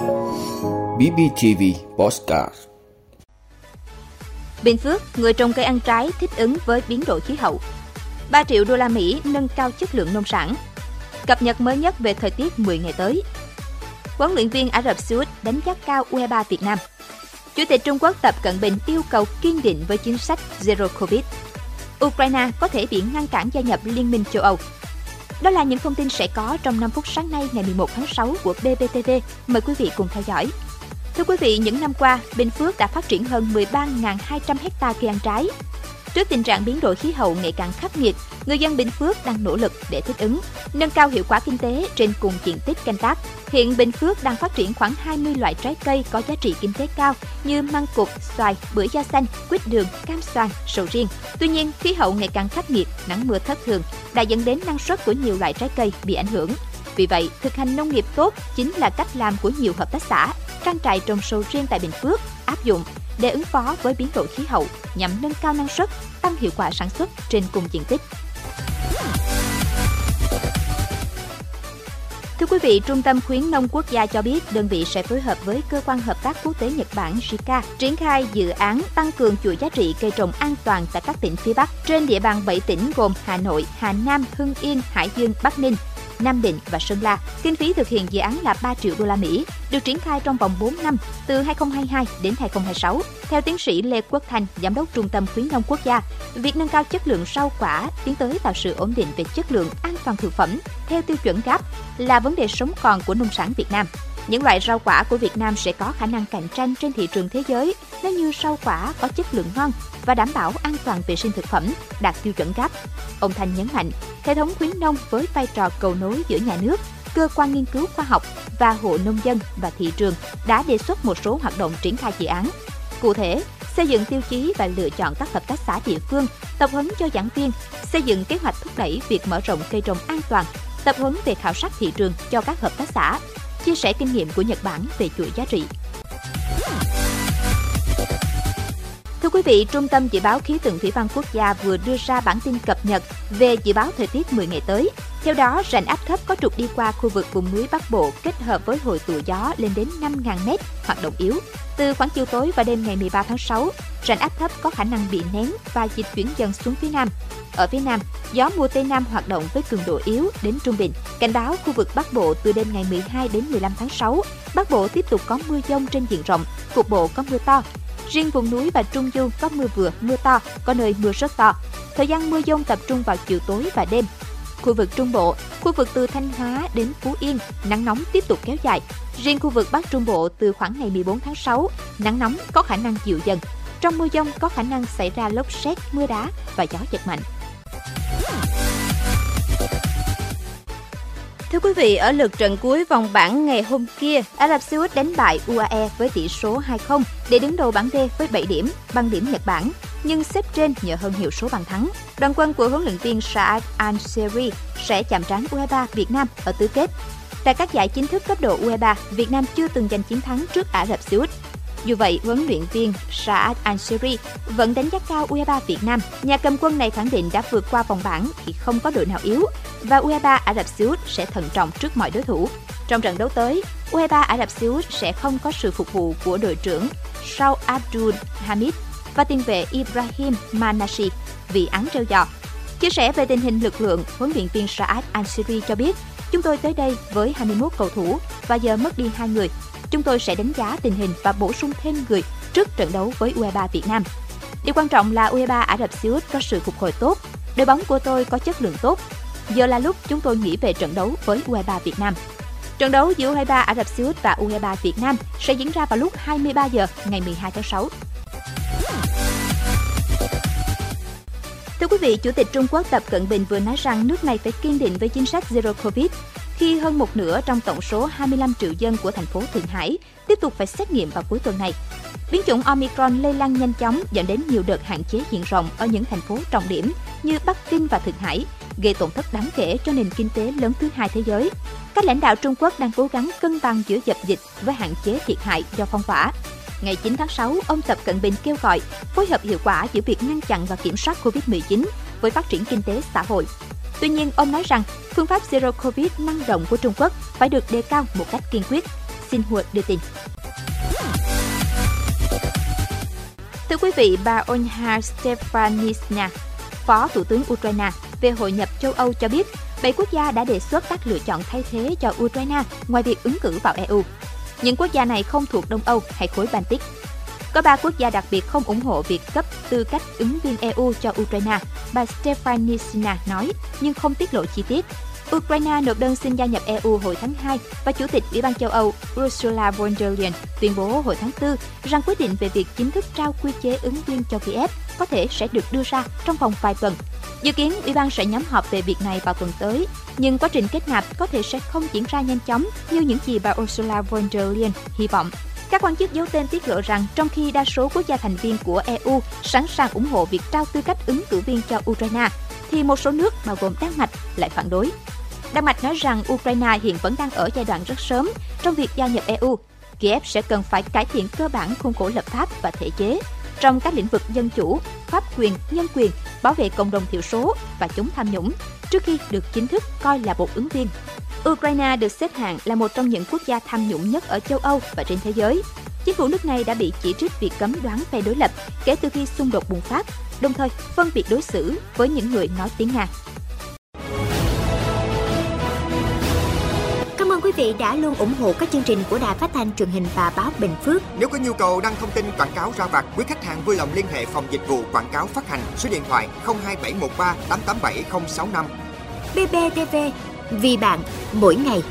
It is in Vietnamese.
BBTV Postcard Bình Phước, người trồng cây ăn trái thích ứng với biến đổi khí hậu. 3 triệu đô la Mỹ nâng cao chất lượng nông sản. Cập nhật mới nhất về thời tiết 10 ngày tới. Huấn luyện viên Ả Rập Xê Út đánh giá cao U23 e Việt Nam. Chủ tịch Trung Quốc Tập Cận Bình yêu cầu kiên định với chính sách Zero Covid. Ukraine có thể bị ngăn cản gia nhập Liên minh châu Âu. Đó là những thông tin sẽ có trong 5 phút sáng nay ngày 11 tháng 6 của BBTV. Mời quý vị cùng theo dõi. Thưa quý vị, những năm qua, Bình Phước đã phát triển hơn 13.200 hecta cây ăn trái. Trước tình trạng biến đổi khí hậu ngày càng khắc nghiệt, người dân Bình Phước đang nỗ lực để thích ứng, nâng cao hiệu quả kinh tế trên cùng diện tích canh tác. Hiện Bình Phước đang phát triển khoảng 20 loại trái cây có giá trị kinh tế cao như măng cụt, xoài, bưởi da xanh, quýt đường, cam xoan, sầu riêng. Tuy nhiên, khí hậu ngày càng khắc nghiệt, nắng mưa thất thường đã dẫn đến năng suất của nhiều loại trái cây bị ảnh hưởng. Vì vậy, thực hành nông nghiệp tốt chính là cách làm của nhiều hợp tác xã, trang trại trồng sầu riêng tại Bình Phước áp dụng để ứng phó với biến đổi khí hậu nhằm nâng cao năng suất, tăng hiệu quả sản xuất trên cùng diện tích. Thưa quý vị, Trung tâm khuyến nông quốc gia cho biết đơn vị sẽ phối hợp với cơ quan hợp tác quốc tế Nhật Bản JICA triển khai dự án tăng cường chuỗi giá trị cây trồng an toàn tại các tỉnh phía Bắc trên địa bàn 7 tỉnh gồm Hà Nội, Hà Nam, Hưng Yên, Hải Dương, Bắc Ninh, Nam Định và Sơn La. Kinh phí thực hiện dự án là 3 triệu đô la Mỹ, được triển khai trong vòng 4 năm, từ 2022 đến 2026. Theo tiến sĩ Lê Quốc Thành, giám đốc Trung tâm khuyến nông quốc gia, việc nâng cao chất lượng rau quả tiến tới tạo sự ổn định về chất lượng an toàn thực phẩm theo tiêu chuẩn GAP là vấn đề sống còn của nông sản Việt Nam. Những loại rau quả của Việt Nam sẽ có khả năng cạnh tranh trên thị trường thế giới nếu như rau quả có chất lượng ngon và đảm bảo an toàn vệ sinh thực phẩm, đạt tiêu chuẩn GAP. Ông Thanh nhấn mạnh, hệ thống khuyến nông với vai trò cầu nối giữa nhà nước, cơ quan nghiên cứu khoa học và hộ nông dân và thị trường đã đề xuất một số hoạt động triển khai dự án. Cụ thể, xây dựng tiêu chí và lựa chọn các hợp tác xã địa phương, tập huấn cho giảng viên, xây dựng kế hoạch thúc đẩy việc mở rộng cây trồng an toàn, tập huấn về khảo sát thị trường cho các hợp tác xã, chia sẻ kinh nghiệm của Nhật Bản về chuỗi giá trị. Thưa quý vị, Trung tâm Dự báo Khí tượng Thủy văn Quốc gia vừa đưa ra bản tin cập nhật về dự báo thời tiết 10 ngày tới. Theo đó, rãnh áp thấp có trục đi qua khu vực vùng núi Bắc Bộ kết hợp với hội tụ gió lên đến 5.000 m hoạt động yếu. Từ khoảng chiều tối và đêm ngày 13 tháng 6, rãnh áp thấp có khả năng bị nén và dịch chuyển dần xuống phía Nam. Ở phía Nam, gió mùa Tây Nam hoạt động với cường độ yếu đến trung bình. Cảnh báo khu vực Bắc Bộ từ đêm ngày 12 đến 15 tháng 6, Bắc Bộ tiếp tục có mưa dông trên diện rộng, cục bộ có mưa to, Riêng vùng núi và Trung Du có mưa vừa, mưa to, có nơi mưa rất to. Thời gian mưa dông tập trung vào chiều tối và đêm. Khu vực Trung Bộ, khu vực từ Thanh Hóa đến Phú Yên, nắng nóng tiếp tục kéo dài. Riêng khu vực Bắc Trung Bộ từ khoảng ngày 14 tháng 6, nắng nóng có khả năng dịu dần. Trong mưa dông có khả năng xảy ra lốc xét, mưa đá và gió giật mạnh. Thưa quý vị, ở lượt trận cuối vòng bảng ngày hôm kia, Ả Rập Xê Út đánh bại UAE với tỷ số 2-0 để đứng đầu bảng D với 7 điểm, bằng điểm Nhật Bản, nhưng xếp trên nhờ hơn hiệu số bàn thắng. Đoàn quân của huấn luyện viên Saad Al-Seri sẽ chạm trán U23 Việt Nam ở tứ kết. Tại các giải chính thức cấp độ U23, Việt Nam chưa từng giành chiến thắng trước Ả Rập Xê Út. Dù vậy, huấn luyện viên Saad Ansari vẫn đánh giá cao U23 Việt Nam. Nhà cầm quân này khẳng định đã vượt qua vòng bảng khi không có đội nào yếu và U23 Ả Rập Xê Út sẽ thận trọng trước mọi đối thủ. Trong trận đấu tới, U23 Ả Rập Xê Út sẽ không có sự phục vụ của đội trưởng Saud Abdul Hamid và tiền vệ Ibrahim Manashi vì án treo giò. Chia sẻ về tình hình lực lượng, huấn luyện viên Saad Ansari cho biết, chúng tôi tới đây với 21 cầu thủ và giờ mất đi hai người. Chúng tôi sẽ đánh giá tình hình và bổ sung thêm người trước trận đấu với U23 Việt Nam. Điều quan trọng là U23 Ả Rập Xê Út có sự phục hồi tốt, đội bóng của tôi có chất lượng tốt. Giờ là lúc chúng tôi nghĩ về trận đấu với U23 Việt Nam. Trận đấu giữa U23 Ả Rập Xê Út và U23 Việt Nam sẽ diễn ra vào lúc 23 giờ ngày 12 tháng 6. Thưa quý vị, Chủ tịch Trung Quốc Tập Cận Bình vừa nói rằng nước này phải kiên định với chính sách Zero Covid khi hơn một nửa trong tổng số 25 triệu dân của thành phố Thượng Hải tiếp tục phải xét nghiệm vào cuối tuần này. Biến chủng Omicron lây lan nhanh chóng dẫn đến nhiều đợt hạn chế diện rộng ở những thành phố trọng điểm như Bắc Kinh và Thượng Hải, gây tổn thất đáng kể cho nền kinh tế lớn thứ hai thế giới. Các lãnh đạo Trung Quốc đang cố gắng cân bằng giữa dập dịch với hạn chế thiệt hại do phong tỏa. Ngày 9 tháng 6, ông Tập Cận Bình kêu gọi phối hợp hiệu quả giữa việc ngăn chặn và kiểm soát COVID-19 với phát triển kinh tế xã hội. Tuy nhiên, ông nói rằng phương pháp Zero Covid năng động của Trung Quốc phải được đề cao một cách kiên quyết. Xin Hua đưa tin. Thưa quý vị, bà Olha Stefanisna, Phó Thủ tướng Ukraine về hội nhập châu Âu cho biết, bảy quốc gia đã đề xuất các lựa chọn thay thế cho Ukraine ngoài việc ứng cử vào EU. Những quốc gia này không thuộc Đông Âu hay khối Baltic. Có ba quốc gia đặc biệt không ủng hộ việc cấp tư cách ứng viên EU cho Ukraine, bà Stefanisina nói, nhưng không tiết lộ chi tiết. Ukraine nộp đơn xin gia nhập EU hồi tháng 2 và Chủ tịch Ủy ban châu Âu Ursula von der Leyen tuyên bố hồi tháng 4 rằng quyết định về việc chính thức trao quy chế ứng viên cho Kiev có thể sẽ được đưa ra trong vòng vài tuần. Dự kiến Ủy ban sẽ nhóm họp về việc này vào tuần tới, nhưng quá trình kết nạp có thể sẽ không diễn ra nhanh chóng như những gì bà Ursula von der Leyen hy vọng. Các quan chức giấu tên tiết lộ rằng trong khi đa số quốc gia thành viên của EU sẵn sàng ủng hộ việc trao tư cách ứng cử viên cho Ukraine, thì một số nước bao gồm Đan Mạch lại phản đối. Đan Mạch nói rằng Ukraine hiện vẫn đang ở giai đoạn rất sớm trong việc gia nhập EU. Kiev sẽ cần phải cải thiện cơ bản khuôn khổ lập pháp và thể chế trong các lĩnh vực dân chủ, pháp quyền, nhân quyền, bảo vệ cộng đồng thiểu số và chống tham nhũng trước khi được chính thức coi là một ứng viên. Ukraine được xếp hạng là một trong những quốc gia tham nhũng nhất ở châu Âu và trên thế giới. Chính phủ nước này đã bị chỉ trích việc cấm đoán phe đối lập kể từ khi xung đột bùng phát, đồng thời phân biệt đối xử với những người nói tiếng Nga. Cảm ơn quý vị đã luôn ủng hộ các chương trình của Đài Phát thanh truyền hình và báo Bình Phước. Nếu có nhu cầu đăng thông tin quảng cáo ra vặt, quý khách hàng vui lòng liên hệ phòng dịch vụ quảng cáo phát hành số điện thoại 02713 887065. BBTV, vì bạn, mỗi ngày.